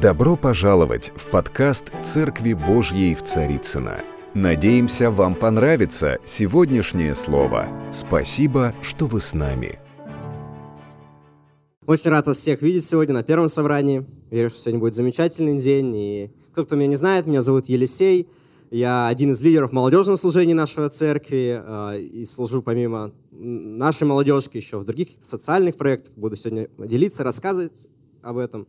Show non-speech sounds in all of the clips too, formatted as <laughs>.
Добро пожаловать в подкаст «Церкви Божьей в Царицыно». Надеемся, вам понравится сегодняшнее слово. Спасибо, что вы с нами. Очень рад вас всех видеть сегодня на первом собрании. Верю, что сегодня будет замечательный день. И кто, кто меня не знает, меня зовут Елисей. Я один из лидеров молодежного служения нашей церкви э, и служу помимо нашей молодежки еще в других социальных проектах. Буду сегодня делиться, рассказывать об этом.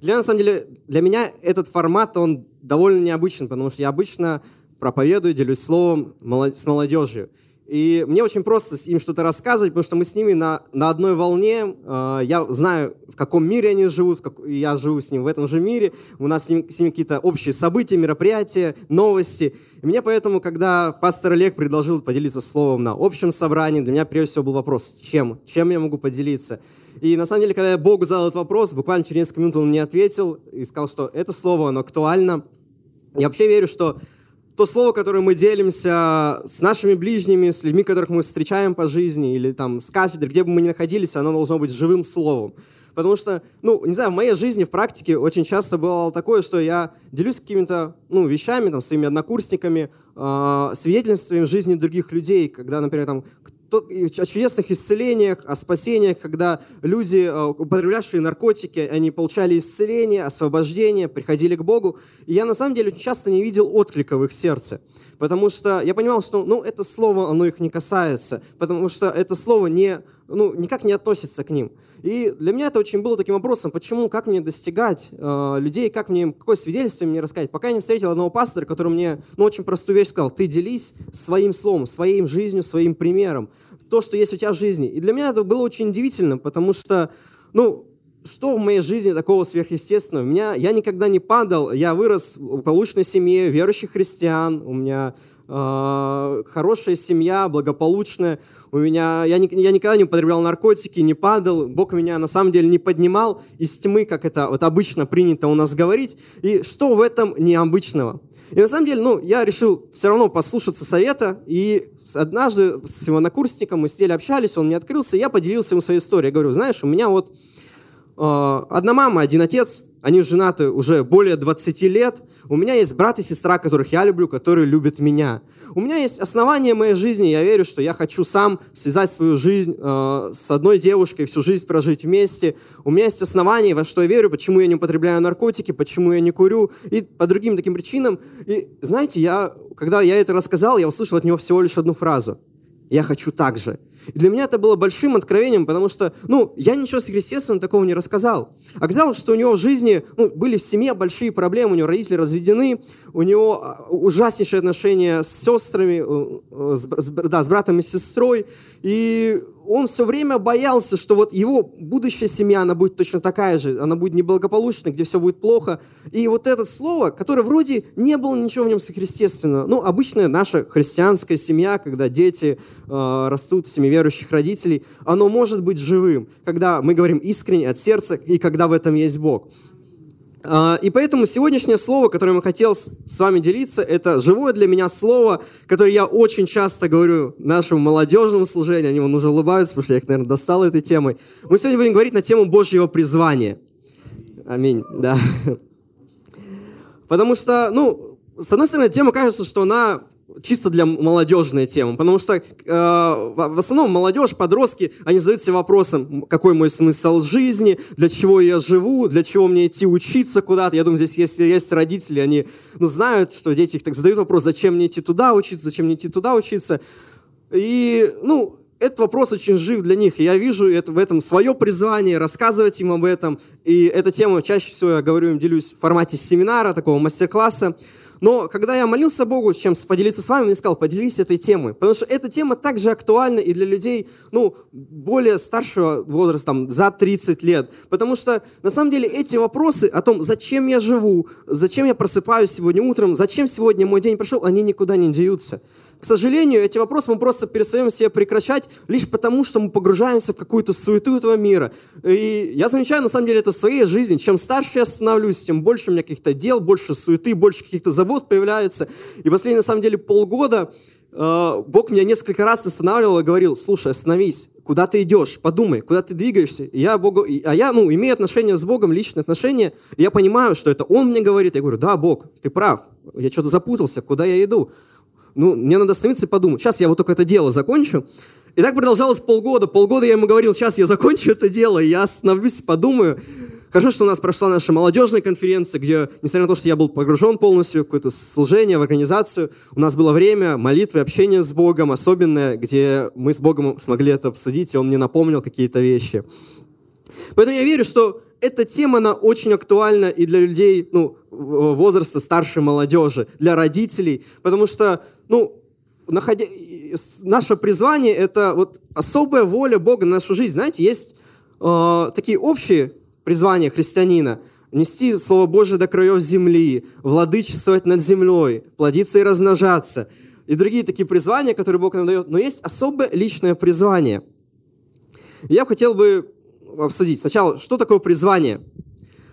Для, на самом деле, для меня этот формат, он довольно необычен, потому что я обычно проповедую, делюсь словом с молодежью. И мне очень просто им что-то рассказывать, потому что мы с ними на, на одной волне. Э, я знаю, в каком мире они живут, как, я живу с ним в этом же мире. У нас с ними, с ними какие-то общие события, мероприятия, новости. И мне поэтому, когда пастор Олег предложил поделиться словом на общем собрании, для меня прежде всего был вопрос, чем? Чем я могу поделиться? И на самом деле, когда я Богу задал этот вопрос, буквально через несколько минут он мне ответил и сказал, что это слово, оно актуально. Я вообще верю, что то слово, которое мы делимся с нашими ближними, с людьми, которых мы встречаем по жизни, или там с кафедры, где бы мы ни находились, оно должно быть живым словом. Потому что, ну, не знаю, в моей жизни, в практике очень часто бывало такое, что я делюсь какими-то, ну, вещами, там, своими однокурсниками, э, свидетельствами жизни других людей, когда, например, там, о чудесных исцелениях, о спасениях, когда люди, э, употреблявшие наркотики, они получали исцеление, освобождение, приходили к Богу. И я на самом деле часто не видел отклика в их сердце. Потому что я понимал, что ну, это слово, оно их не касается, потому что это слово не, ну, никак не относится к ним. И для меня это очень было таким вопросом, почему, как мне достигать э, людей, как мне, какое свидетельство мне рассказать. Пока я не встретил одного пастора, который мне ну, очень простую вещь сказал, ты делись своим словом, своим жизнью, своим примером, то, что есть у тебя в жизни. И для меня это было очень удивительно, потому что, ну, что в моей жизни такого сверхъестественного? У меня, я никогда не падал, я вырос в благополучной семье верующих христиан, у меня хорошая семья, благополучная, у меня, я, не, я никогда не употреблял наркотики, не падал, Бог меня на самом деле не поднимал из тьмы, как это вот обычно принято у нас говорить, и что в этом необычного? И на самом деле, ну, я решил все равно послушаться совета, и однажды с его накурсником мы сидели, общались, он мне открылся, и я поделился ему своей историей. Я говорю, знаешь, у меня вот одна мама, один отец, они женаты уже более 20 лет. У меня есть брат и сестра, которых я люблю, которые любят меня. У меня есть основания моей жизни, я верю, что я хочу сам связать свою жизнь э, с одной девушкой, всю жизнь прожить вместе. У меня есть основания, во что я верю, почему я не употребляю наркотики, почему я не курю и по другим таким причинам. И знаете, я, когда я это рассказал, я услышал от него всего лишь одну фразу. Я хочу так же. И для меня это было большим откровением, потому что, ну, я ничего сверхъестественного такого не рассказал. Оказалось, что у него в жизни ну, были в семье большие проблемы, у него родители разведены, у него а, ужаснейшие отношения с сестрами, с, с, да, с братом и сестрой. И он все время боялся, что вот его будущая семья, она будет точно такая же, она будет неблагополучной, где все будет плохо. И вот это слово, которое вроде не было ничего в нем сверхъестественного, ну, обычная наша христианская семья, когда дети э, растут в семье верующих родителей, оно может быть живым, когда мы говорим искренне от сердца и когда в этом есть Бог. А, и поэтому сегодняшнее слово, которое я хотел с вами делиться, это живое для меня слово, которое я очень часто говорю нашему молодежному служению. Они вон уже улыбаются, потому что я их, наверное, достал этой темой. Мы сегодня будем говорить на тему Божьего призвания. Аминь, да. <laughs> Потому что, ну, с одной стороны, тема кажется, что она чисто для молодежной темы, потому что э, в основном молодежь, подростки, они задают себе вопросом, какой мой смысл жизни, для чего я живу, для чего мне идти учиться куда-то. Я думаю, здесь если есть родители, они ну, знают, что дети их так задают вопрос, зачем мне идти туда учиться, зачем мне идти туда учиться. И, ну, этот вопрос очень жив для них. Я вижу это, в этом свое призвание, рассказывать им об этом. И эта тема чаще всего, я говорю им, делюсь в формате семинара, такого мастер-класса. Но когда я молился Богу, чем поделиться с вами, он сказал, поделись этой темой. Потому что эта тема также актуальна и для людей, ну, более старшего возраста, там, за 30 лет. Потому что, на самом деле, эти вопросы о том, зачем я живу, зачем я просыпаюсь сегодня утром, зачем сегодня мой день прошел, они никуда не деются. К сожалению, эти вопросы мы просто перестаем себе прекращать лишь потому, что мы погружаемся в какую-то суету этого мира. И я замечаю, на самом деле, это в своей жизни. Чем старше я становлюсь, тем больше у меня каких-то дел, больше суеты, больше каких-то забот появляется. И последние, на самом деле, полгода э, Бог меня несколько раз останавливал и говорил, слушай, остановись, куда ты идешь, подумай, куда ты двигаешься. И я Богу, а я, ну, имею отношения с Богом, личные отношения, и я понимаю, что это Он мне говорит. Я говорю, да, Бог, ты прав, я что-то запутался, куда я иду. Ну, мне надо остановиться и подумать. Сейчас я вот только это дело закончу. И так продолжалось полгода. Полгода я ему говорил, сейчас я закончу это дело, я остановлюсь, подумаю. Хорошо, что у нас прошла наша молодежная конференция, где, несмотря на то, что я был погружен полностью в какое-то служение, в организацию, у нас было время молитвы, общения с Богом, особенное, где мы с Богом смогли это обсудить, и Он мне напомнил какие-то вещи. Поэтому я верю, что эта тема, она очень актуальна и для людей ну, возраста старшей молодежи, для родителей, потому что, ну, находя... наше призвание – это вот особая воля Бога на нашу жизнь. Знаете, есть э, такие общие призвание христианина – нести Слово Божие до краев земли, владычествовать над землей, плодиться и размножаться. И другие такие призвания, которые Бог нам дает. Но есть особое личное призвание. Я хотел бы обсудить сначала, что такое призвание.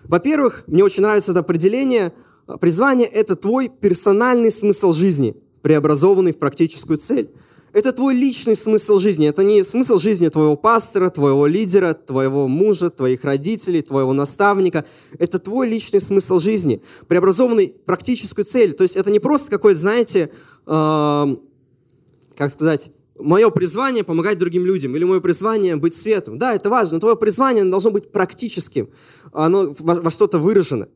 Во-первых, мне очень нравится это определение. Призвание – это твой персональный смысл жизни, преобразованный в практическую цель. Это твой личный смысл жизни. Это не смысл жизни твоего пастора, твоего лидера, твоего мужа, твоих родителей, твоего наставника. Это твой личный смысл жизни, преобразованный в практическую цель. То есть это не просто какой-то, знаете, э, как сказать, мое призвание помогать другим людям или мое призвание быть светом. Да, это важно, но твое призвание должно быть практическим, оно во, во что-то выражено.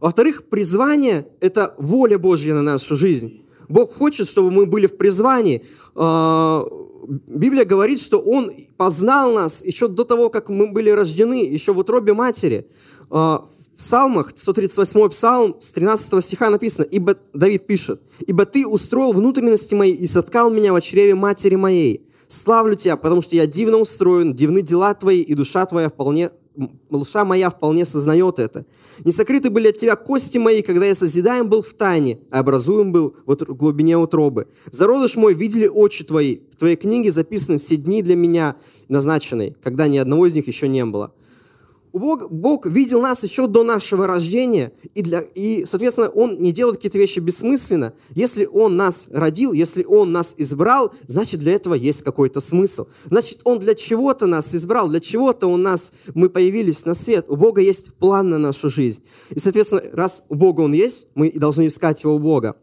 Во-вторых, призвание – это воля Божья на нашу жизнь. Бог хочет, чтобы мы были в призвании. А, Библия говорит, что Он познал нас еще до того, как мы были рождены, еще в утробе матери. А, в псалмах, 138 псалм, с 13 стиха написано, ибо Давид пишет, «Ибо ты устроил внутренности мои и соткал меня в чреве матери моей. Славлю тебя, потому что я дивно устроен, дивны дела твои, и душа твоя вполне душа моя вполне сознает это. Не сокрыты были от тебя кости мои, когда я созидаем был в тайне, а образуем был в глубине утробы. Зародыш мой видели очи твои. В твоей книге записаны все дни для меня назначенные, когда ни одного из них еще не было. Бог, Бог видел нас еще до нашего рождения, и, для, и, соответственно, Он не делает какие-то вещи бессмысленно. Если Он нас родил, если Он нас избрал, значит, для этого есть какой-то смысл. Значит, Он для чего-то нас избрал, для чего-то у нас, мы появились на свет. У Бога есть план на нашу жизнь. И, соответственно, раз у Бога Он есть, мы должны искать Его у Бога.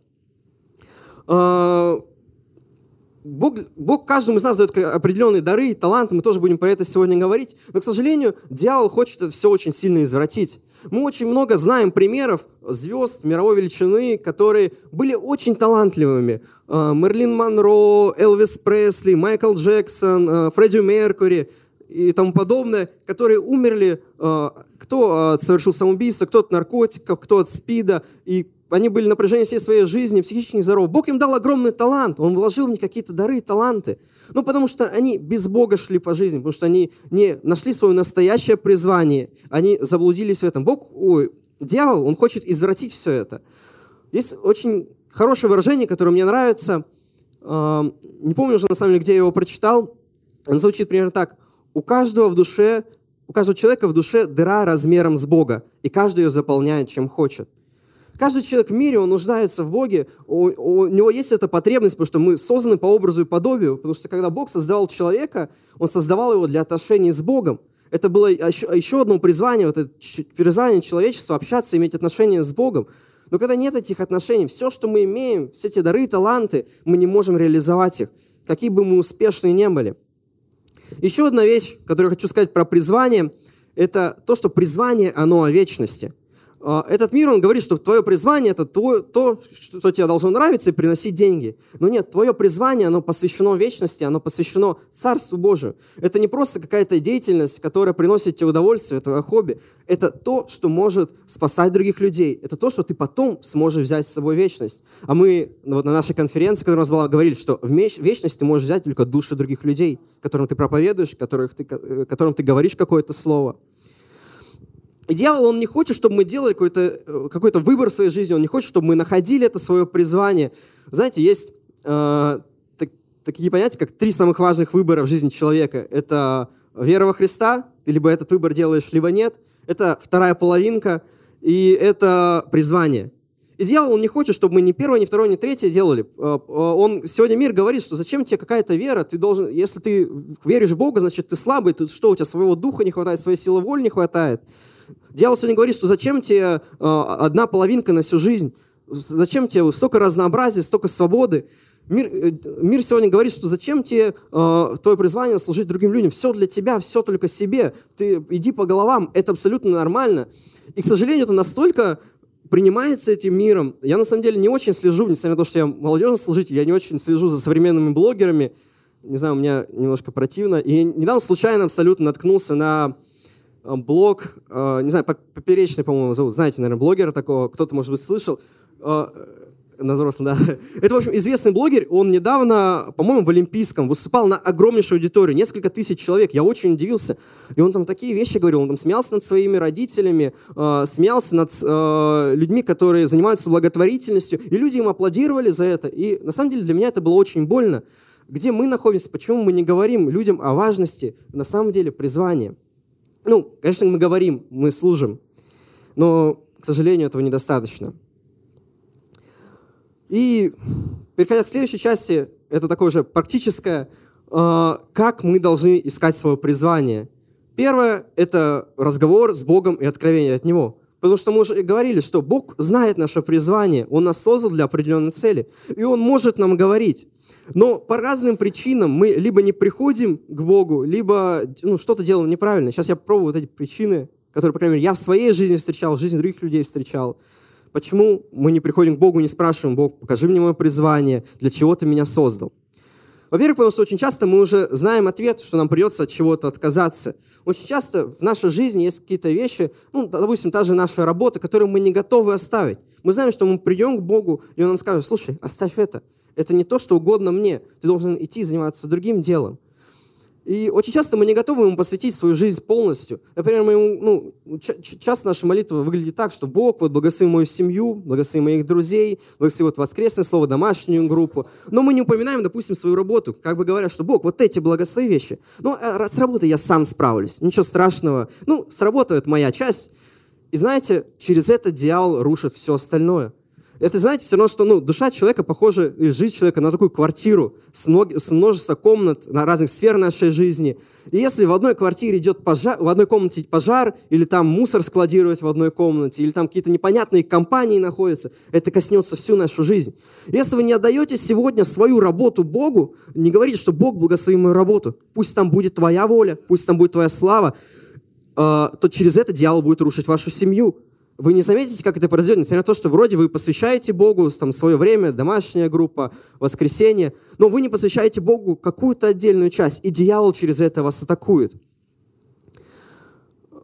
Бог, Бог каждому из нас дает определенные дары, таланты, мы тоже будем про это сегодня говорить, но, к сожалению, дьявол хочет это все очень сильно извратить. Мы очень много знаем примеров звезд мировой величины, которые были очень талантливыми. А, Мерлин Монро, Элвис Пресли, Майкл Джексон, а, Фредди Меркури и тому подобное, которые умерли, а, кто совершил самоубийство, кто от наркотиков, кто от СПИДа, и они были напряжение всей своей жизни, психически нездоровы. Бог им дал огромный талант, Он вложил в них какие-то дары, таланты. Ну, потому что они без Бога шли по жизни, потому что они не нашли свое настоящее призвание, они заблудились в этом. Бог, ой, дьявол, он хочет извратить все это. Есть очень хорошее выражение, которое мне нравится. Э, не помню уже на самом деле, где я его прочитал. Оно звучит примерно так. У каждого в душе, у каждого человека в душе дыра размером с Бога, и каждый ее заполняет, чем хочет. Каждый человек в мире, он нуждается в Боге, у, у него есть эта потребность, потому что мы созданы по образу и подобию, потому что когда Бог создавал человека, Он создавал его для отношений с Богом. Это было еще, еще одно призвание, вот это призвание человечества, общаться, иметь отношения с Богом. Но когда нет этих отношений, все, что мы имеем, все эти дары и таланты, мы не можем реализовать их, какие бы мы успешные не были. Еще одна вещь, которую я хочу сказать про призвание, это то, что призвание, оно о вечности – этот мир, он говорит, что твое призвание – это то, то, что тебе должно нравиться и приносить деньги. Но нет, твое призвание, оно посвящено вечности, оно посвящено Царству Божию. Это не просто какая-то деятельность, которая приносит тебе удовольствие, это хобби. Это то, что может спасать других людей. Это то, что ты потом сможешь взять с собой вечность. А мы ну, вот на нашей конференции, которая у нас была, говорили, что в вечность ты можешь взять только души других людей, которым ты проповедуешь, которых ты, э, которым ты говоришь какое-то слово. Дьявол, он не хочет, чтобы мы делали какой-то э, какой выбор в своей жизни, он не хочет, чтобы мы находили это свое призвание. Знаете, есть э, так, такие понятия, как три самых важных выбора в жизни человека. Это вера во Христа, ты либо этот выбор делаешь, либо нет. Это вторая половинка, и это призвание. И дьявол, он не хочет, чтобы мы ни первое, ни второе, ни третье делали. Э, э, он сегодня мир говорит, что зачем тебе какая-то вера, ты должен, если ты веришь в Бога, значит, ты слабый, ты, что, у тебя своего духа не хватает, своей силы воли не хватает. Дьявол сегодня говорит, что зачем тебе одна половинка на всю жизнь, зачем тебе столько разнообразия, столько свободы. Мир, э, мир сегодня говорит, что зачем тебе э, твое призвание служить другим людям? Все для тебя, все только себе. Ты иди по головам, это абсолютно нормально. И, к сожалению, это настолько принимается этим миром. Я на самом деле не очень слежу, несмотря на то, что я молодежный служитель, я не очень слежу за современными блогерами. Не знаю, у меня немножко противно. И недавно случайно абсолютно наткнулся на э, блог, э, не знаю, Поперечный, по-моему, зовут. Знаете, наверное, блогера такого, кто-то, может быть, слышал. Э, на взрослом, да. <laughs> Это, в общем, известный блогер. Он недавно, по-моему, в Олимпийском выступал на огромнейшую аудиторию, несколько тысяч человек. Я очень удивился. И он там такие вещи говорил. Он там смеялся над своими родителями, э, смеялся над э, людьми, которые занимаются благотворительностью. И люди им аплодировали за это. И на самом деле для меня это было очень больно. Где мы находимся, почему мы не говорим людям о важности, на самом деле, призвания. Ну, конечно, мы говорим, мы служим, но, к сожалению, этого недостаточно. И переходя к следующей части, это такое же практическое, э, как мы должны искать свое призвание. Первое – это разговор с Богом и откровение от Него. Потому что мы уже говорили, что Бог знает наше призвание, Он нас создал для определенной цели, и Он может нам говорить. Но по разным причинам мы либо не приходим к Богу, либо ну, что-то делаем неправильно. Сейчас я пробую вот эти причины, которые, по крайней мере, я в своей жизни встречал, в жизни других людей встречал. Почему мы не приходим к Богу не спрашиваем, Бог, покажи мне мое призвание, для чего ты меня создал? Во-первых, потому что очень часто мы уже знаем ответ, что нам придется от чего-то отказаться. Очень часто в нашей жизни есть какие-то вещи, ну, допустим, та же наша работа, которую мы не готовы оставить. Мы знаем, что мы придем к Богу, и Он нам скажет, слушай, оставь это. Это не то, что угодно мне. Ты должен идти заниматься другим делом. И очень часто мы не готовы ему посвятить свою жизнь полностью. Например, мы ему, ну, часто наша молитва выглядит так, что Бог, вот благослови мою семью, благослови моих друзей, благослови вот воскресное слово, домашнюю группу. Но мы не упоминаем, допустим, свою работу, как бы говоря, что Бог, вот эти благослови вещи. Ну, а с работой я сам справлюсь, ничего страшного. Ну, с работой это моя часть. И знаете, через это дьявол рушит все остальное. Это, знаете, все равно, что ну, душа человека похожа, или жизнь человека на такую квартиру с, мног, с множеством комнат на разных сфер нашей жизни. И если в одной квартире идет пожар, в одной комнате пожар, или там мусор складировать в одной комнате, или там какие-то непонятные компании находятся, это коснется всю нашу жизнь. Если вы не отдаете сегодня свою работу Богу, не говорите, что Бог благослови мою работу, пусть там будет твоя воля, пусть там будет твоя слава, э, то через это дьявол будет рушить вашу семью вы не заметите, как это произойдет, несмотря на то, что вроде вы посвящаете Богу там, свое время, домашняя группа, воскресенье, но вы не посвящаете Богу какую-то отдельную часть, и дьявол через это вас атакует.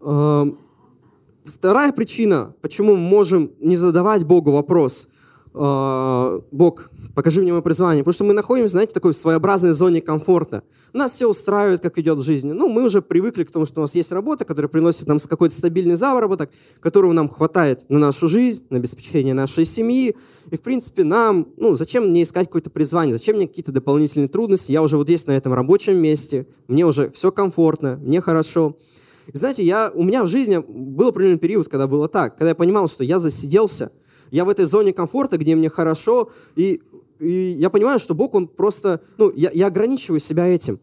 Эм, вторая причина, почему мы можем не задавать Богу вопрос, Бог, покажи мне мое призвание. Потому что мы находимся, знаете, в такой своеобразной зоне комфорта. Нас все устраивает, как идет в жизни. Ну, мы уже привыкли к тому, что у нас есть работа, которая приносит нам какой-то стабильный заработок, которого нам хватает на нашу жизнь, на обеспечение нашей семьи. И, в принципе, нам, ну, зачем мне искать какое-то призвание, зачем мне какие-то дополнительные трудности? Я уже вот здесь, на этом рабочем месте, мне уже все комфортно, мне хорошо. И знаете, я, у меня в жизни был определенный период, когда было так, когда я понимал, что я засиделся, я в этой зоне комфорта, где мне хорошо, и и я понимаю, что Бог, Он просто, ну, я, я ограничиваю себя этим.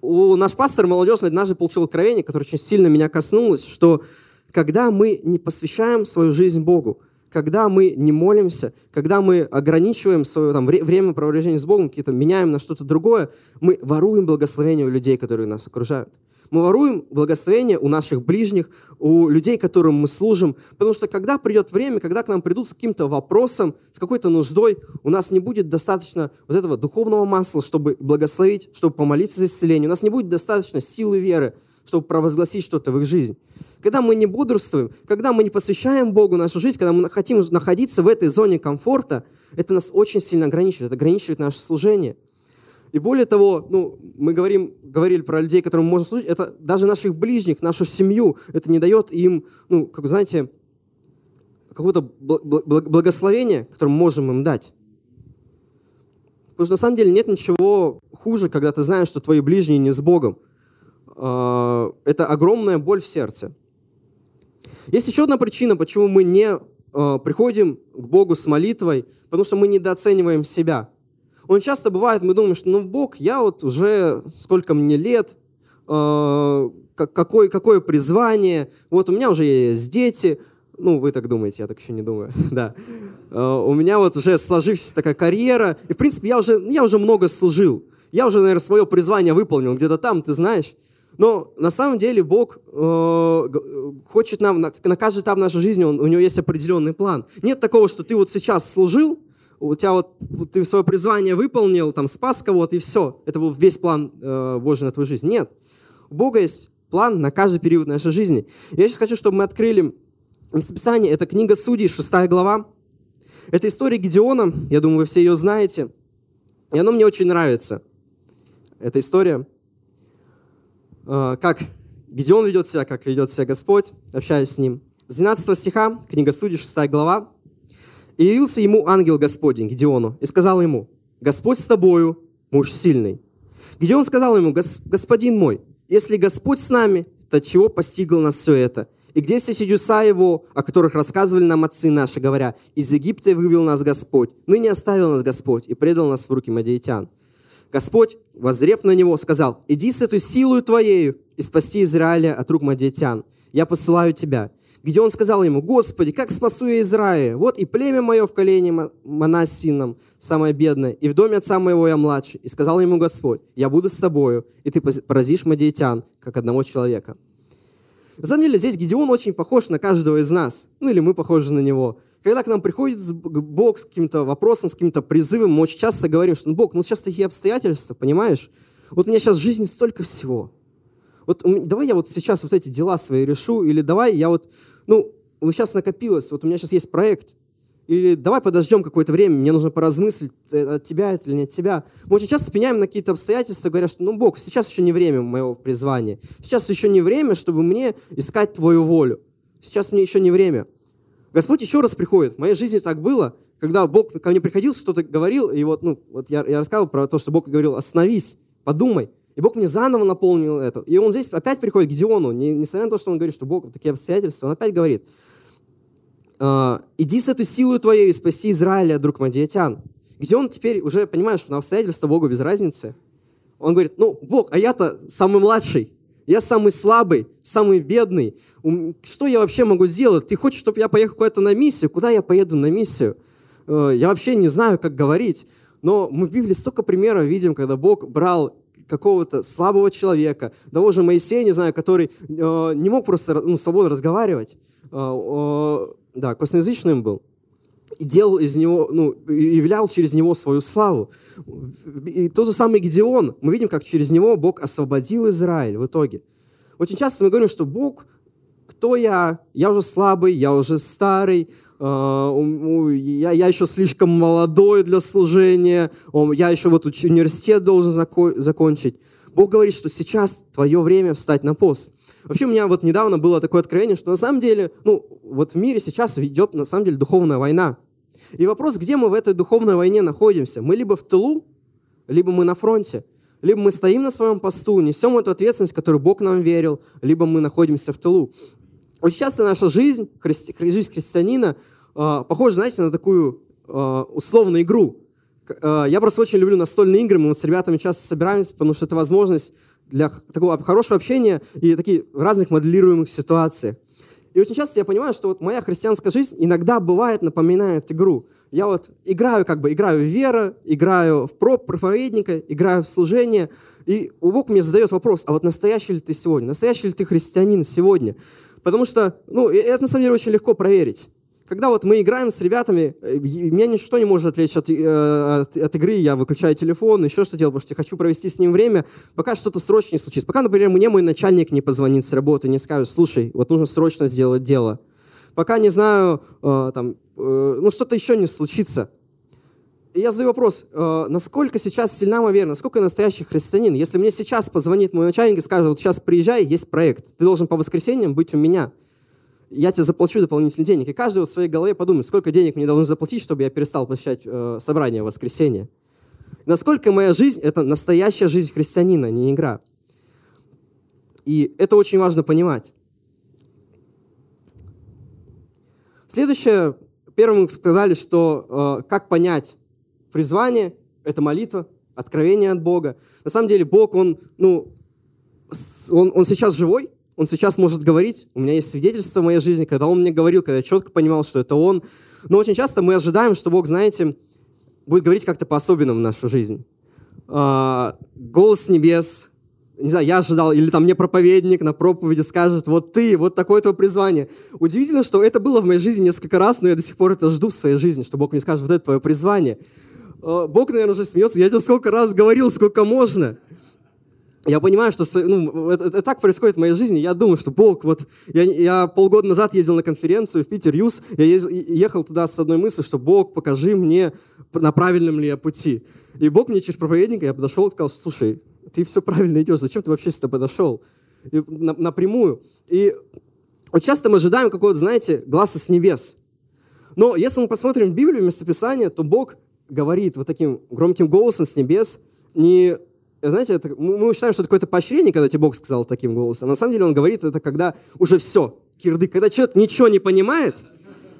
У наш пастор молодежный однажды получил откровение, которое очень сильно меня коснулось, что когда мы не посвящаем свою жизнь Богу, когда мы не молимся, когда мы ограничиваем свое там, время провождения с Богом, какие-то меняем на что-то другое, мы воруем благословение у людей, которые нас окружают. Мы воруем благословение у наших ближних, у людей, которым мы служим. Потому что когда придет время, когда к нам придут с каким-то вопросом, с какой-то нуждой, у нас не будет достаточно вот этого духовного масла, чтобы благословить, чтобы помолиться за исцеление. У нас не будет достаточно силы веры, чтобы провозгласить что-то в их жизнь. Когда мы не бодрствуем, когда мы не посвящаем Богу нашу жизнь, когда мы хотим находиться в этой зоне комфорта, это нас очень сильно ограничивает, это ограничивает наше служение – и более того, ну, мы говорим, говорили про людей, которым можно служить, это даже наших ближних, нашу семью, это не дает им, ну, как вы знаете, какого-то благословения, которое мы можем им дать. Потому что на самом деле нет ничего хуже, когда ты знаешь, что твои ближние не с Богом. А, это огромная боль в сердце. Есть еще одна причина, почему мы не э, приходим к Богу с молитвой, потому что мы недооцениваем себя. Он часто бывает, мы думаем, что ну Бог, я вот уже сколько мне лет, э, какое, какое призвание, вот у меня уже есть дети, ну, вы так думаете, я так еще не думаю, <laughs> да. Э, у меня вот уже сложившаяся такая карьера, и, в принципе, я уже, я уже много служил. Я уже, наверное, свое призвание выполнил где-то там, ты знаешь. Но на самом деле Бог э, хочет нам, на, на каждый этап нашей жизни он, у него есть определенный план. Нет такого, что ты вот сейчас служил, у тебя вот, ты свое призвание выполнил, там, спас кого-то, и все. Это был весь план э, Божий на твою жизнь. Нет. У Бога есть план на каждый период нашей жизни. Я сейчас хочу, чтобы мы открыли Местописание – это книга Судей, 6 глава. Это история Гедеона, я думаю, вы все ее знаете. И она мне очень нравится. Эта история, а, как Гедеон ведет себя, как ведет себя Господь, общаясь с ним. С 12 стиха, книга Судей, 6 глава. «И явился ему ангел Господень, Гедеону, и сказал ему, «Господь с тобою, муж сильный». Гедеон сказал ему, «Господин мой, если Господь с нами, то чего постигло нас все это? И где все чудеса Его, о которых рассказывали нам отцы наши, говоря, «Из Египта вывел нас Господь, ныне оставил нас Господь и предал нас в руки мадиитян». Господь, возрев на него, сказал, «Иди с этой силой Твоею и спасти Израиля от рук мадиитян. Я посылаю тебя». Где он сказал ему, «Господи, как спасу я Израиля? Вот и племя мое в колене Манасином, самое бедное, и в доме отца моего я младший». И сказал ему Господь, «Я буду с тобою, и ты поразишь мадиитян, как одного человека». На самом деле здесь Гедеон очень похож на каждого из нас. Ну или мы похожи на него. Когда к нам приходит Бог с каким-то вопросом, с каким-то призывом, мы очень часто говорим, что ну, Бог, ну сейчас такие обстоятельства, понимаешь? Вот у меня сейчас в жизни столько всего. Вот давай я вот сейчас вот эти дела свои решу, или давай я вот, ну, вот сейчас накопилось, вот у меня сейчас есть проект, или давай подождем какое-то время, мне нужно поразмыслить, э, от тебя это или не от тебя. Мы очень часто пеняем на какие-то обстоятельства, говоря, что ну Бог, сейчас еще не время моего призвания. Сейчас еще не время, чтобы мне искать Твою волю. Сейчас мне еще не время. Господь еще раз приходит. В моей жизни так было, когда Бог ко мне приходил, что-то говорил, и вот, ну, вот я, я рассказывал про то, что Бог говорил, остановись, подумай. И Бог мне заново наполнил это. И он здесь опять приходит к Диону, не, несмотря на то, что он говорит, что Бог такие обстоятельства, он опять говорит, «А, иди с этой силой твоей и спаси Израиля, друг Мадиатян. Где он теперь уже понимает, что на обстоятельства Богу без разницы. Он говорит, ну, Бог, а я-то самый младший, я самый слабый, самый бедный. Что я вообще могу сделать? Ты хочешь, чтобы я поехал куда-то на миссию? Куда я поеду на миссию? Э, я вообще не знаю, как говорить. Но мы в Библии столько примеров видим, когда Бог брал какого-то слабого человека, того же Моисея, не знаю, который э, не мог просто ну, свободно разговаривать. Э, да, косноязычным был, и делал из него, ну, являл через него свою славу. И тот же самый Гедеон, мы видим, как через него Бог освободил Израиль в итоге. Очень часто мы говорим, что Бог, кто я? Я уже слабый, я уже старый, э, я, я еще слишком молодой для служения, я еще вот университет должен закончить. Бог говорит, что сейчас твое время встать на пост. Вообще у меня вот недавно было такое откровение, что на самом деле, ну, вот в мире сейчас идет на самом деле духовная война. И вопрос, где мы в этой духовной войне находимся? Мы либо в тылу, либо мы на фронте. Либо мы стоим на своем посту, несем эту ответственность, которую Бог нам верил, либо мы находимся в тылу. Очень часто наша жизнь, христи, жизнь христианина, э, похожа, знаете, на такую э, условную игру. Э, я просто очень люблю настольные игры, мы вот с ребятами часто собираемся, потому что это возможность для такого хорошего общения и таких разных моделируемых ситуаций. И очень часто я понимаю, что вот моя христианская жизнь иногда бывает напоминает игру. Я вот играю, как бы играю в веру, играю в проповедника, играю в служение, и Бог мне задает вопрос, а вот настоящий ли ты сегодня? Настоящий ли ты христианин сегодня? Потому что, ну, это на самом деле очень легко проверить когда вот мы играем с ребятами, э, меня ничто не может отвлечь от, э, от, от игры, я выключаю телефон, еще что делаю, потому что я хочу провести с ним время, пока что-то срочно не случится. Пока, например, мне мой начальник не позвонит с работы, не скажет, слушай, вот нужно срочно сделать дело. Пока не знаю, э, там, ну что-то еще не случится. Я задаю вопрос, э, насколько сейчас сильна моя вера, насколько я настоящий христианин? Если мне сейчас позвонит мой начальник и скажет, вот сейчас приезжай, есть проект, ты должен по воскресеньям быть у меня – я тебе заплачу дополнительные денег. И каждый вот в своей голове подумает, сколько денег мне должны заплатить, чтобы я перестал посещать э, собрание в воскресенье. Насколько моя жизнь – это настоящая жизнь христианина, не игра. И это очень важно понимать. Следующее, первым мы сказали, что э, как понять призвание, это молитва, откровение от Бога. На самом деле Бог, Он, ну, он, он сейчас живой, Он сейчас может говорить. У меня есть свидетельство в моей жизни, когда Он мне говорил, когда я четко понимал, что это Он. Но очень часто мы ожидаем, что Бог, знаете, будет говорить как-то по-особенному в нашу жизнь. Э, голос небес, не знаю, я ожидал, или там мне проповедник на проповеди скажет, вот ты, вот такое твое призвание. Удивительно, что это было в моей жизни несколько раз, но я до сих пор это жду в своей жизни, что Бог мне скажет, вот это твое призвание. Э, Бог, наверное, уже смеется, я тебе сколько раз говорил, сколько можно. Я понимаю, что ну, это, это так происходит в моей жизни. Я думаю, что Бог, вот я, я полгода назад ездил на конференцию в Питер Юс, я ехал туда с одной мыслью, что Бог, покажи мне, на правильном ли я пути. И Бог мне через проповедника, я подошел и сказал, слушай, ты все правильно идешь, зачем ты вообще сюда подошел? И, на, напрямую. И вот часто мы ожидаем какого-то, знаете, глаза с небес. Но если мы посмотрим Библию, местописание, то Бог говорит вот таким громким голосом с небес, не знаете, это, мы считаем, что это какое-то поощрение, когда тебе Бог сказал таким голосом. На самом деле он говорит это, когда уже все, кирдык, когда человек ничего не понимает,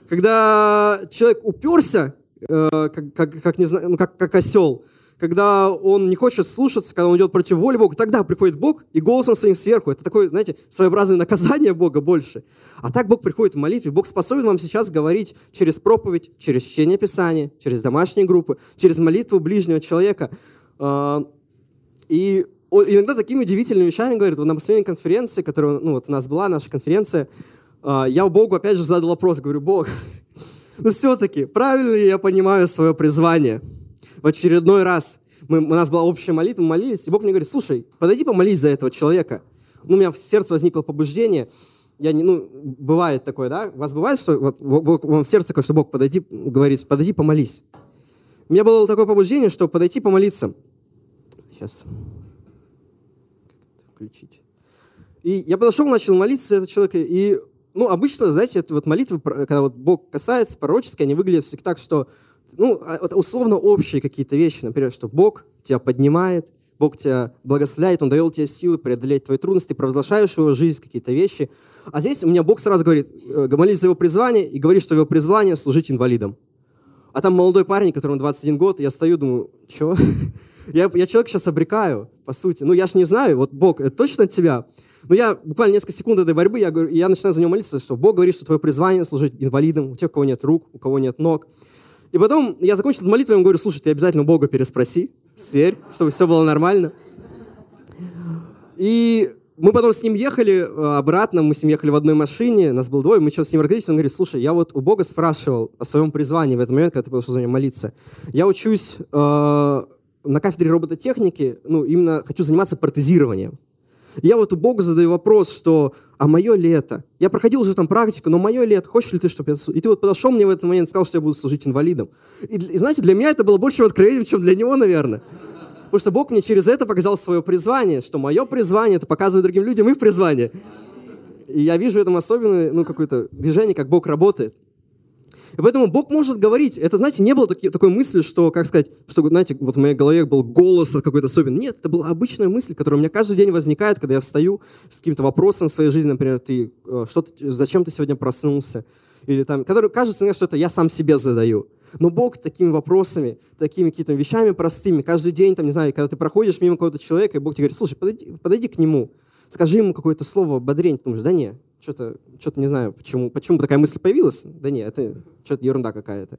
когда человек уперся, э, как, как, как, не знаю, ну, как, как осел, когда он не хочет слушаться, когда он идет против воли Бога, тогда приходит Бог и голосом своим сверху. Это такое, знаете, своеобразное наказание Бога больше. А так Бог приходит в молитве. Бог способен вам сейчас говорить через проповедь, через чтение Писания, через домашние группы, через молитву ближнего человека. А, и иногда такими удивительными вещами говорит. Вот на последней конференции, которая ну, вот у нас была, наша конференция, а, я Богу опять же задал вопрос, говорю, Бог, <laughs> ну все-таки, правильно ли я понимаю свое призвание? В очередной раз мы, у нас была общая молитва, мы молились, и Бог мне говорит, слушай, подойди помолись за этого человека. Ну, у меня в сердце возникло побуждение, я не, ну, бывает такое, да? У вас бывает, что вот, Бог, вам в сердце такое, что Бог подойди, говорит, подойди помолись. У меня было такое побуждение, что подойти помолиться. Сейчас. Включить. И я подошел, начал молиться за этого человека, и, ну, обычно, знаете, это вот молитвы, когда вот Бог касается пророчески, они выглядят все так, что ну, а, условно общие какие-то вещи, например, что Бог тебя поднимает, Бог тебя благословляет, Он дает тебе силы преодолеть твои трудности, провозглашаешь его жизнь, какие-то вещи. А здесь у меня Бог сразу говорит, э, молись за его призвание и говорит, что его призвание служить инвалидам. А там молодой парень, которому 21 год, я стою, думаю, что? <laughs> я, я человека сейчас обрекаю, по сути. Ну, я ж не знаю, вот Бог, это точно от тебя? Но я буквально несколько секунд этой борьбы, я, говорю, я начинаю за него молиться, что Бог говорит, что твое призвание служить инвалидам, у тех, у кого нет рук, у кого нет ног. И потом я закончил молитву, и ему говорю, слушай, ты обязательно Бога переспроси, сверь, чтобы все было нормально. И мы потом с ним ехали э, обратно, мы с ним ехали в одной машине, нас было двое, мы что-то с ним разговаривали, он говорит, слушай, я вот у Бога спрашивал о своем призвании в этот момент, когда ты пошел за меня молиться. Я учусь э, на кафедре робототехники, ну, именно хочу заниматься протезированием. Я вот у Бога задаю вопрос, что а мое ли это? Я проходил уже там практику, но мое ли это? Хочешь ли ты, чтобы я... И ты вот подошел мне в этот момент и сказал, что я буду служить инвалидом. И, и знаете, для меня это было больше откровением, чем для него, наверное. Потому что Бог мне через это показал свое призвание, что мое призвание, это показывает другим людям их призвание. И я вижу в этом особенное, ну, какое-то движение, как Бог работает. И поэтому Бог может говорить. Это, знаете, не было таки, такой мысли, что, как сказать, что, знаете, вот в моей голове был голос какой-то особенный. Нет, это была обычная мысль, которая у меня каждый день возникает, когда я встаю с каким-то вопросом в своей жизни, например, ты, э, что ты, зачем ты сегодня проснулся? Или там, который кажется мне, что это я сам себе задаю. Но Бог такими вопросами, такими какими-то вещами простыми, каждый день, там, не знаю, когда ты проходишь мимо какого-то человека, и Бог тебе говорит, слушай, подойди, подойди к нему, скажи ему какое-то слово ободрение, ты думаешь, да нет, что-то, что-то не знаю, почему, почему такая мысль появилась. Да нет, это что-то ерунда какая-то.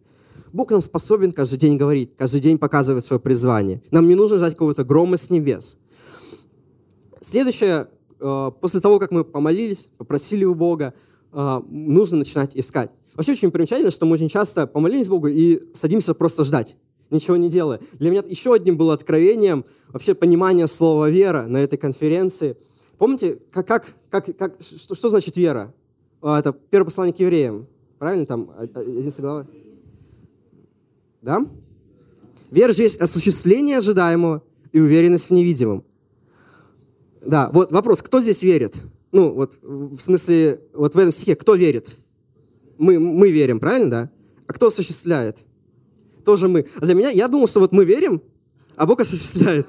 Бог нам способен каждый день говорить, каждый день показывать свое призвание. Нам не нужно ждать какого-то грома с небес. Следующее, э, после того, как мы помолились, попросили у Бога, э, нужно начинать искать. Вообще очень примечательно, что мы очень часто помолились Богу и садимся просто ждать, ничего не делая. Для меня еще одним было откровением вообще понимание слова «вера» на этой конференции – Помните, как, как, как, как, что, что значит вера? А, это первое послание к евреям. Правильно? Там 11 глава. Да? Вера же есть осуществление ожидаемого и уверенность в невидимом. Да, вот вопрос, кто здесь верит? Ну, вот в смысле, вот в этом стихе, кто верит? Мы, мы верим, правильно, да? А кто осуществляет? Тоже мы. А для меня, я думал, что вот мы верим, а Бог осуществляет.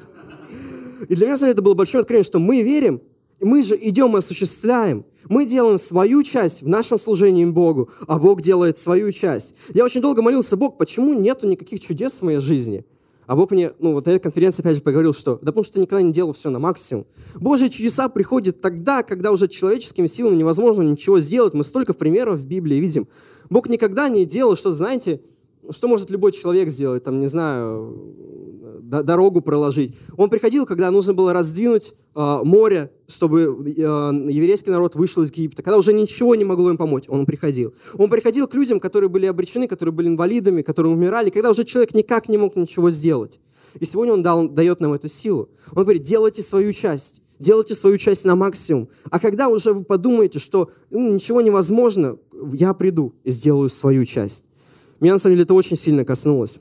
И для меня, это было большое откровение, что мы верим, Мы же идем и осуществляем. Мы делаем свою часть в нашем служении Богу, а Бог делает свою часть. Я очень долго молился, Бог, почему нету никаких чудес в моей жизни? А Бог мне, ну вот на этой конференции опять же поговорил, что да потому что ты никогда не делал все на максимум. Божьи чудеса приходят тогда, когда уже человеческими силами невозможно ничего сделать. Мы столько примеров в Библии видим. Бог никогда не делал, что, знаете, что может любой человек сделать, там, не знаю, дорогу проложить. Он приходил, когда нужно было раздвинуть э, море, чтобы э, еврейский народ вышел из Египта, когда уже ничего не могло им помочь, он приходил. Он приходил к людям, которые были обречены, которые были инвалидами, которые умирали, когда уже человек никак не мог ничего сделать. И сегодня он дал, дает нам эту силу. Он говорит, делайте свою часть, делайте свою часть на максимум. А когда уже вы подумаете, что ну, ничего невозможно, я приду и сделаю свою часть. Меня на самом деле это очень сильно коснулось.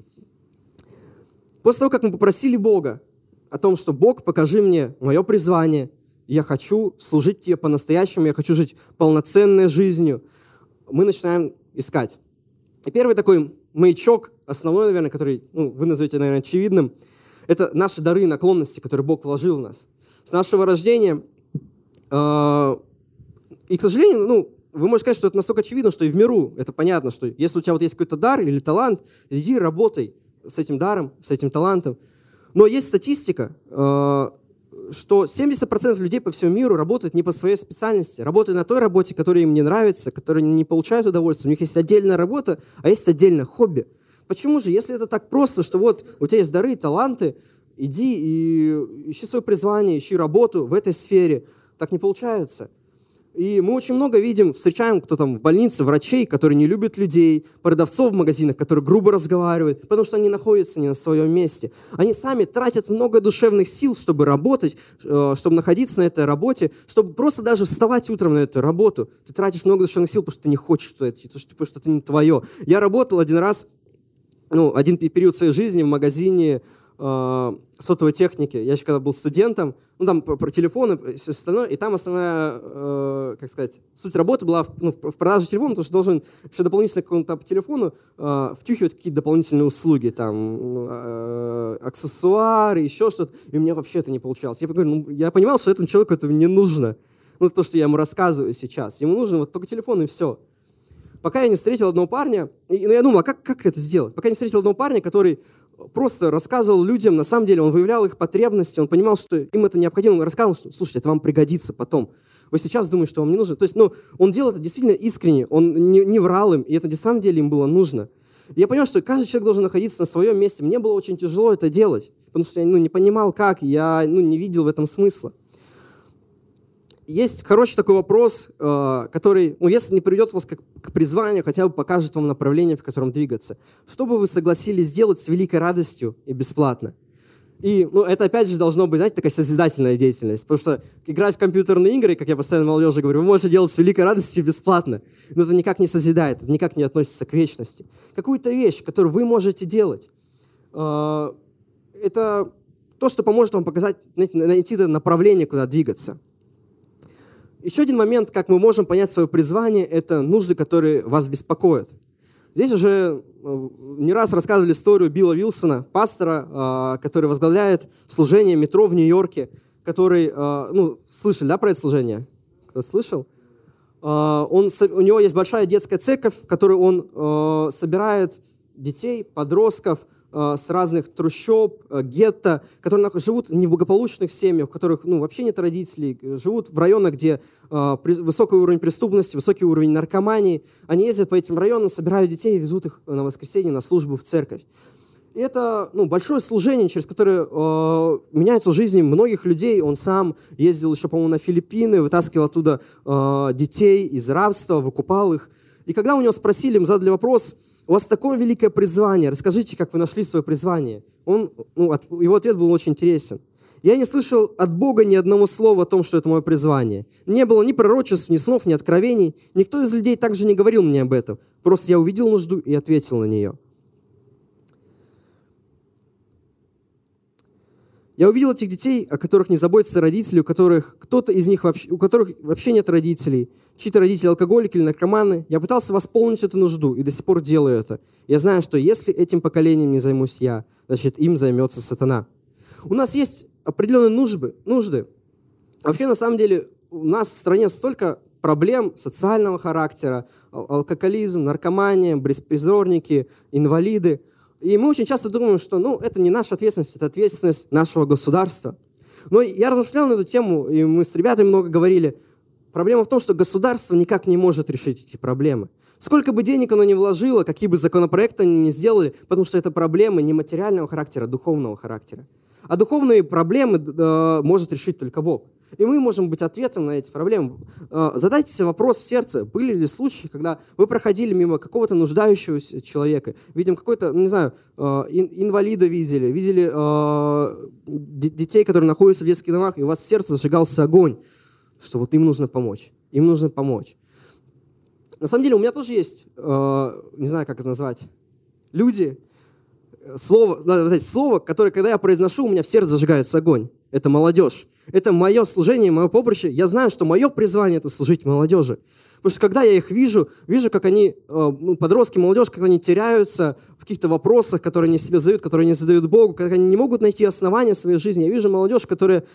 После того, как мы попросили Бога о том, что Бог, покажи мне мое призвание, я хочу служить Тебе по-настоящему, я хочу жить полноценной жизнью, мы начинаем искать. И первый такой маячок, основной, наверное, который ну, вы назовете, наверное, очевидным, это наши дары и наклонности, которые Бог вложил в нас. С нашего рождения, э, и, к сожалению, ну, вы можете сказать, что это настолько очевидно, что и в миру это понятно, что если у тебя вот есть какой-то дар или талант, иди работай, с этим даром, с этим талантом. Но есть статистика, э, что 70% людей по всему миру работают не по своей специальности, работают на той работе, которая им не нравится, которая не получают удовольствия. У них есть отдельная работа, а есть отдельное хобби. Почему же, если это так просто, что вот у тебя есть дары, таланты, иди и ищи свое призвание, ищи работу в этой сфере, так не получается. И мы очень много видим, встречаем, кто там в больнице, врачей, которые не любят людей, продавцов в магазинах, которые грубо разговаривают, потому что они находятся не на своем месте. Они сами тратят много душевных сил, чтобы работать, э, чтобы находиться на этой работе, чтобы просто даже вставать утром на эту работу. Ты тратишь много душевных сил, потому что ты не хочешь что это, потому что это не твое. Я работал один раз, ну, один период своей жизни в магазине э, сотовой техники. Я еще когда был студентом, ну там про, про телефоны и все остальное, и там основная, э, как сказать, суть работы была в, ну, в продаже телефона, потому что должен еще дополнительно к какому-то телефону э, втюхивать какие-то дополнительные услуги, там, э, аксессуары, еще что-то, и у меня вообще это не получалось. Я, говорю, ну, я понимал, что этому человеку это не нужно. Ну, то, что я ему рассказываю сейчас. Ему нужен вот только телефон и все. Пока я не встретил одного парня, и, ну, я думал, а как, как это сделать? Пока я не встретил одного парня, который просто рассказывал людям, на самом деле он выявлял их потребности, он понимал, что им это необходимо, он рассказывал, что, слушайте, это вам пригодится потом. Вы сейчас думаете, что вам не нужно. То есть, ну, он делал это действительно искренне, он не, не врал им, и это на самом деле им было нужно. Я понял, что каждый человек должен находиться на своем месте. Мне было очень тяжело это делать, потому что я ну, не понимал, как, я ну, не видел в этом смысла есть хороший такой вопрос, э, который, ну, если не приведет вас к, к призванию, хотя бы покажет вам направление, в котором двигаться. Что бы вы согласились сделать с великой радостью и бесплатно? И ну, это опять же должно быть, знаете, такая созидательная деятельность. Потому что играть в компьютерные игры, как я постоянно молодежи говорю, вы можете делать с великой радостью бесплатно. Но это никак не созидает, это никак не относится к вечности. Какую-то вещь, которую вы можете делать, э, это то, что поможет вам показать, знаете, найти направление, куда двигаться. Еще один момент, как мы можем понять свое призвание, это нужды, которые вас беспокоят. Здесь уже э, не раз рассказывали историю Билла Вилсона, пастора, а, который возглавляет служение метро в Нью-Йорке, который, а, ну, слышали, да, про это служение? Кто слышал? А, он, у него есть большая детская церковь, в которой он собирает детей, подростков, с разных трущоб, э, гетто, которые живут не в благополучных семьях, в которых ну, вообще нет родителей, живут в районах, где э, высокий уровень преступности, высокий уровень наркомании. Они ездят по этим районам, собирают детей и везут их на воскресенье на службу в церковь. И это ну, большое служение, через которое э, меняются жизни многих людей. Он сам ездил еще, по-моему, на Филиппины, вытаскивал оттуда э, детей из рабства, выкупал их. И когда у него спросили, им задали вопрос, у вас такое великое призвание, расскажите, как вы нашли свое призвание. Он, ну, от, его ответ был очень интересен. Я не слышал от Бога ни одного слова о том, что это мое призвание. Не было ни пророчеств, ни снов, ни откровений. Никто из людей также не говорил мне об этом. Просто я увидел нужду и ответил на нее. Я увидел этих детей, о которых не заботятся родители, у которых кто-то из них вообще, у которых вообще нет родителей, чьи-то родители алкоголики или наркоманы. Я пытался восполнить эту нужду и до сих пор делаю это. Я знаю, что если этим поколением не займусь я, значит, им займется сатана. У нас есть определенные нужды, нужды Вообще, на самом деле, у нас в стране столько проблем социального характера, алкоголизм, наркомания, беспризорники, инвалиды. И мы очень часто думаем, что ну, это не наша ответственность, это ответственность нашего государства. Но я размышлял на эту тему, и мы с ребятами много говорили. Проблема в том, что государство никак не может решить эти проблемы. Сколько бы денег оно ни вложило, какие бы законопроекты они ни сделали, потому что это проблемы не материального характера, а духовного характера. А духовные проблемы э, может решить только Бог. И мы можем быть ответом на эти проблемы. Э, задайте себе вопрос в сердце. Были ли случаи, когда вы проходили мимо какого-то нуждающегося человека, видим какой-то, ну, не знаю, э, инвалида видели, видели э, детей, которые находятся в детских домах, и у вас в сердце зажигался огонь, что вот им нужно помочь. Им нужно помочь. На самом деле у меня тоже есть, не знаю, как это назвать, люди, слово, знаете, слово, которое, когда я произношу, у меня в сердце зажигается огонь. Это молодежь. Это мое служение, мое поприще. Я знаю, что мое призвание – это служить молодежи. Потому что когда я их вижу, вижу, как они, э, ну, подростки, молодежь, как они теряются в каких-то вопросах, которые они себе задают, которые они задают Богу, как они не могут найти основания своей жизни. Я вижу молодежь, которая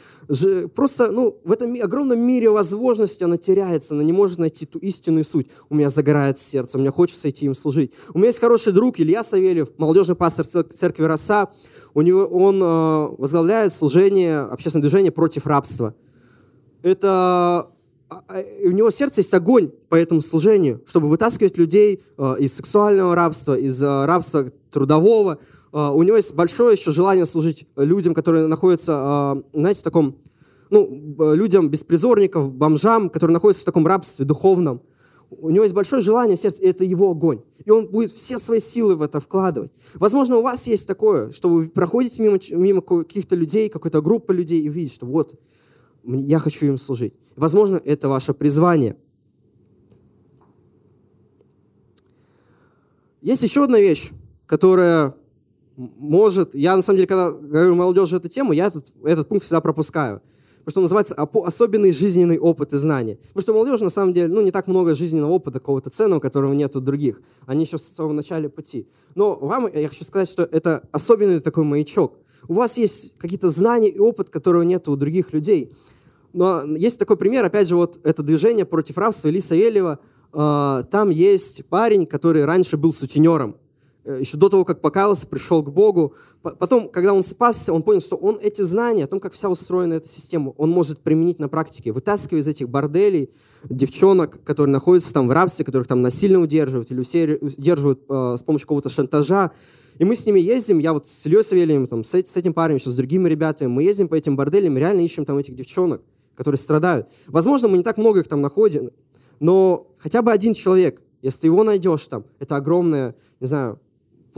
просто, ну, в этом огромном мире возможностей она теряется, она не может найти ту истинную суть. У меня загорает сердце, у меня хочется идти им служить. У меня есть хороший друг Илья Савельев, молодежный пастор церкви «Роса». У него, он э, возглавляет служение, общественное движение против рабства. Это а, а, у него в сердце есть огонь по этому служению, чтобы вытаскивать людей э, из сексуального рабства, из э, рабства трудового. У него есть большое еще желание служить людям, которые находятся, знаете, в таком, ну, людям беспризорников, бомжам, которые находятся в таком рабстве духовном у него есть большое желание в сердце, и это его огонь. И он будет все свои силы в это вкладывать. Возможно, у вас есть такое, что вы проходите мимо, мимо каких-то людей, какой-то группы людей, и видите, что вот, я хочу им служить. Возможно, это ваше призвание. Есть еще одна вещь, которая может... Я, на самом деле, когда говорю молодежи эту тему, я этот, этот пункт всегда пропускаю – что называется особенный жизненный опыт и знания. Потому что молодежь, на самом деле, ну, не так много жизненного опыта, какого-то ценного, которого нет у других. Они еще в самом начале пути. Но вам я хочу сказать, что это особенный такой маячок. У вас есть какие-то знания и опыт, которого нет у других людей. Но есть такой пример, опять же, вот это движение против рабства Ильи Савельева. А, там есть парень, который раньше был сутенером. Э, еще до того, как покаялся, пришел к Богу. Потом, когда он спасся, он понял, что он эти знания о том, как вся устроена эта система, он может применить на практике, вытаскивая из этих борделей девчонок, которые находятся там в рабстве, которых там насильно удерживают или удерживают э, с помощью какого-то шантажа. И мы с ними ездим, я вот с Ильей Савельевым, там, с, с этим парнем, еще с другими ребятами, мы ездим по этим борделям, реально ищем там этих девчонок, которые страдают. Возможно, мы не так много их там находим, но хотя бы один человек, если ты его найдешь там, это огромное, не знаю,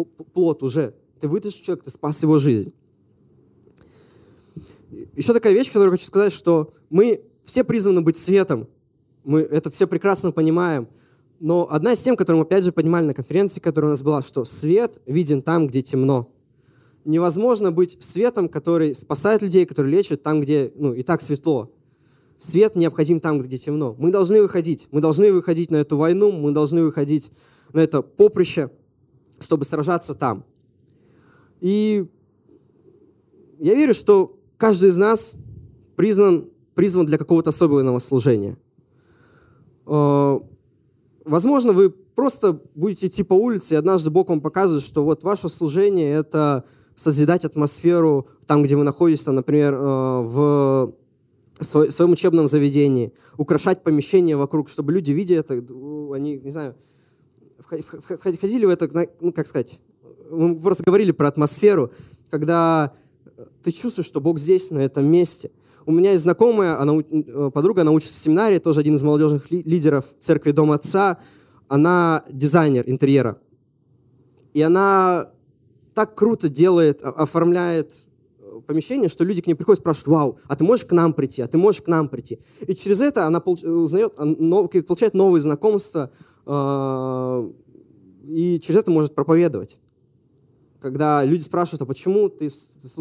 плод уже. Ты вытащил человека, ты спас его жизнь. Еще такая вещь, которую хочу сказать, что мы все призваны быть светом. Мы это все прекрасно понимаем. Но одна из тем, которую мы опять же понимали на конференции, которая у нас была, что свет виден там, где темно. Невозможно быть светом, который спасает людей, который лечит там, где ну, и так светло. Свет необходим там, где темно. Мы должны выходить. Мы должны выходить на эту войну, мы должны выходить на это поприще – чтобы сражаться там. И я верю, что каждый из нас призван, призван для какого-то особенного служения. Э, возможно, вы просто будете идти по улице, и однажды Бог вам показывает, что вот ваше служение – это созидать атмосферу там, где вы находитесь, например, э, в своем учебном заведении, украшать помещение вокруг, чтобы люди, видя это, они, не знаю, входили в это, ну, как сказать, мы просто говорили про атмосферу, когда ты чувствуешь, что Бог здесь, на этом месте. У меня есть знакомая, она, э, подруга, она учится в семинаре, тоже один из молодежных лидеров церкви Дом Отца. Она дизайнер интерьера. И она так круто делает, оформляет э, помещение, что люди к ней приходят и спрашивают, вау, а ты можешь к нам прийти, а ты можешь к нам прийти. И через это она узнает, получает новые знакомства, и через это может проповедовать. Когда люди спрашивают, а почему ты,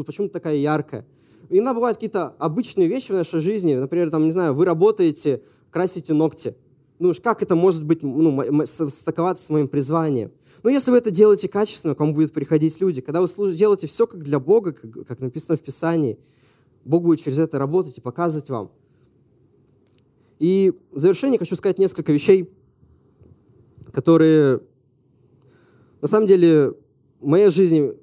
почему ты такая яркая? Иногда бывают какие-то обычные вещи в нашей жизни. Например, там, не знаю, вы работаете, красите ногти. Ну, как это может быть, ну, стыковаться с моим призванием? Но если вы это делаете качественно, к вам будут приходить люди. Когда вы служите, делаете все как для Бога, как, как написано в Писании, Бог будет через это работать и показывать вам, И в завершение хочу сказать несколько вещей, которые на самом деле в моей жизни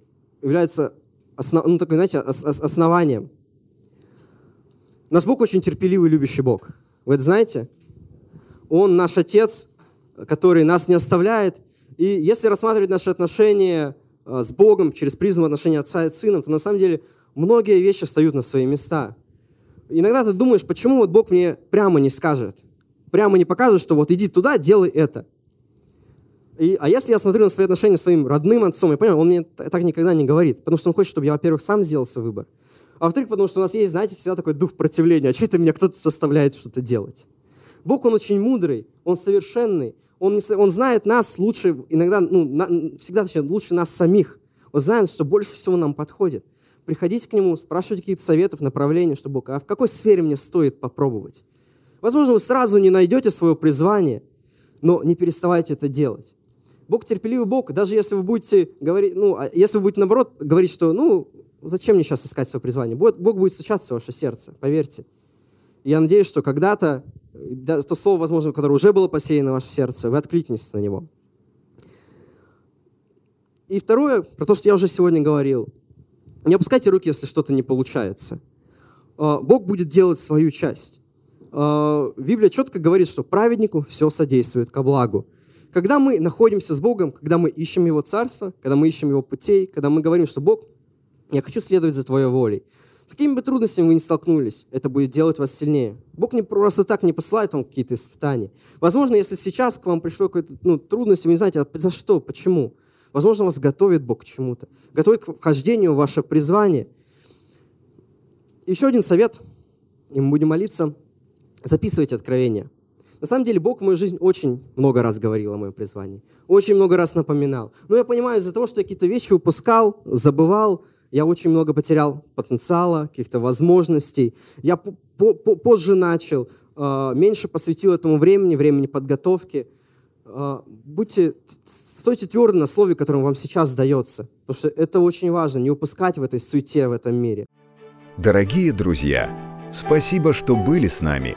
являются основ, ну, такой, знаете, основанием. Наш Бог очень терпеливый, любящий Бог. Вы это знаете? Он наш Отец, который нас не оставляет. И если рассматривать наши отношения э, с Богом через призму отношения отца и сына, то на самом деле многие вещи встают на свои места. Иногда ты думаешь, почему вот Бог мне прямо не скажет, прямо не покажет, что вот иди туда, делай это. И, а если я смотрю на свои отношения с своим родным отцом, я понимаю, он мне так никогда не говорит, потому что он хочет, чтобы я, во-первых, сам сделал свой выбор, а во-вторых, потому что у нас есть, знаете, всегда такой дух противления, а что это меня кто-то заставляет что-то делать. Бог, Он очень мудрый, Он совершенный, Он, не, он знает нас лучше, иногда, ну, на, всегда точнее, лучше нас самих. Он знает, что больше всего нам подходит. Приходите к Нему, спрашивайте какие-то советов, направления, что Бог, а в какой сфере мне стоит попробовать? Возможно, вы сразу не найдете свое призвание, но не переставайте это делать. Бог терпеливый Бог, даже если вы будете говорить, ну, а если вы будете наоборот говорить, что, ну, зачем мне сейчас искать свое призвание? Бог будет стучаться в ваше сердце, поверьте. Я надеюсь, что когда-то то слово, возможно, которое уже было посеяно в ваше сердце, вы откликнетесь на него. И второе, про то, что я уже сегодня говорил. Не опускайте руки, если что-то не получается. А, Бог будет делать свою часть. А, Библия четко говорит, что праведнику все содействует ко благу. Когда мы находимся с Богом, когда мы ищем Его Царство, когда мы ищем Его путей, когда мы говорим, что Бог, я хочу следовать за Твоей волей, с какими бы трудностями вы ни столкнулись, это будет делать вас сильнее. Бог не просто так не посылает вам какие-то испытания. Возможно, если сейчас к вам пришло какое-то ну, трудность, вы не знаете, а за что, почему. Возможно, вас готовит Бог к чему-то. Готовит к вхождению в ваше призвание. Еще один совет, и мы будем молиться. Записывайте откровения. На самом деле Бог в мою жизнь очень много раз говорил о моем призвании. Очень много раз напоминал. Но я понимаю, из-за того, что я какие-то вещи упускал, забывал, я очень много потерял потенциала, каких-то возможностей. Я позже начал, а, меньше посвятил этому времени, времени подготовки. А, будьте, стойте твердо на слове, которое вам сейчас дается, потому что это очень важно, не упускать в этой суете, в этом мире. Дорогие друзья, спасибо, что были с нами.